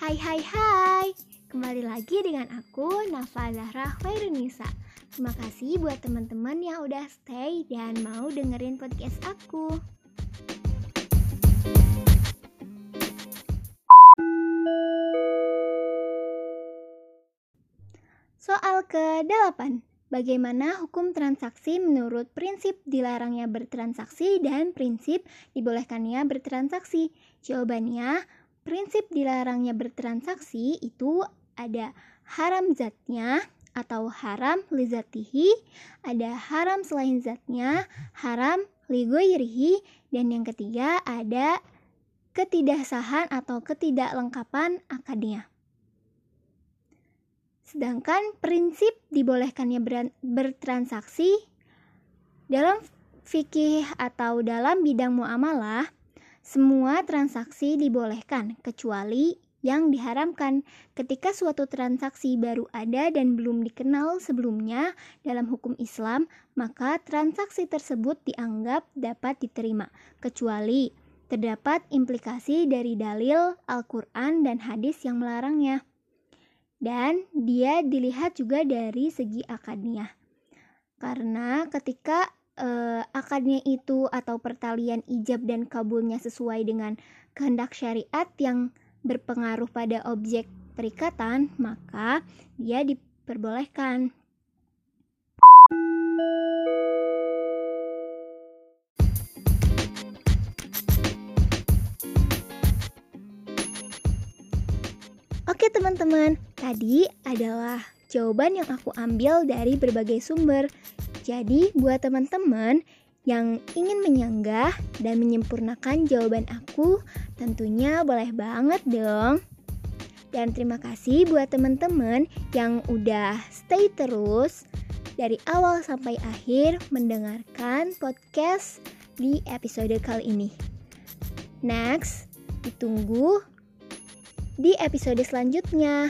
Hai hai hai. Kembali lagi dengan aku Nafa Zahra Khairunisa Terima kasih buat teman-teman yang udah stay dan mau dengerin podcast aku. Soal ke-8 Bagaimana hukum transaksi menurut prinsip dilarangnya bertransaksi dan prinsip dibolehkannya bertransaksi? Jawabannya, prinsip dilarangnya bertransaksi itu ada haram zatnya atau haram lizatihi, ada haram selain zatnya, haram ligoirihi, dan yang ketiga ada ketidaksahan atau ketidaklengkapan akadnya. Sedangkan prinsip dibolehkannya bertransaksi dalam fikih atau dalam bidang muamalah semua transaksi dibolehkan kecuali yang diharamkan ketika suatu transaksi baru ada dan belum dikenal sebelumnya dalam hukum Islam, maka transaksi tersebut dianggap dapat diterima kecuali terdapat implikasi dari dalil Al-Qur'an dan hadis yang melarangnya. Dan dia dilihat juga dari segi akadnya. Karena ketika uh, akadnya itu atau pertalian ijab dan kabulnya sesuai dengan kehendak syariat yang berpengaruh pada objek perikatan, maka dia diperbolehkan. Oke teman-teman, tadi adalah jawaban yang aku ambil dari berbagai sumber jadi, buat teman-teman yang ingin menyanggah dan menyempurnakan jawaban aku, tentunya boleh banget dong. Dan terima kasih buat teman-teman yang udah stay terus dari awal sampai akhir mendengarkan podcast di episode kali ini. Next, ditunggu di episode selanjutnya.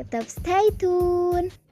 Tetap stay tune.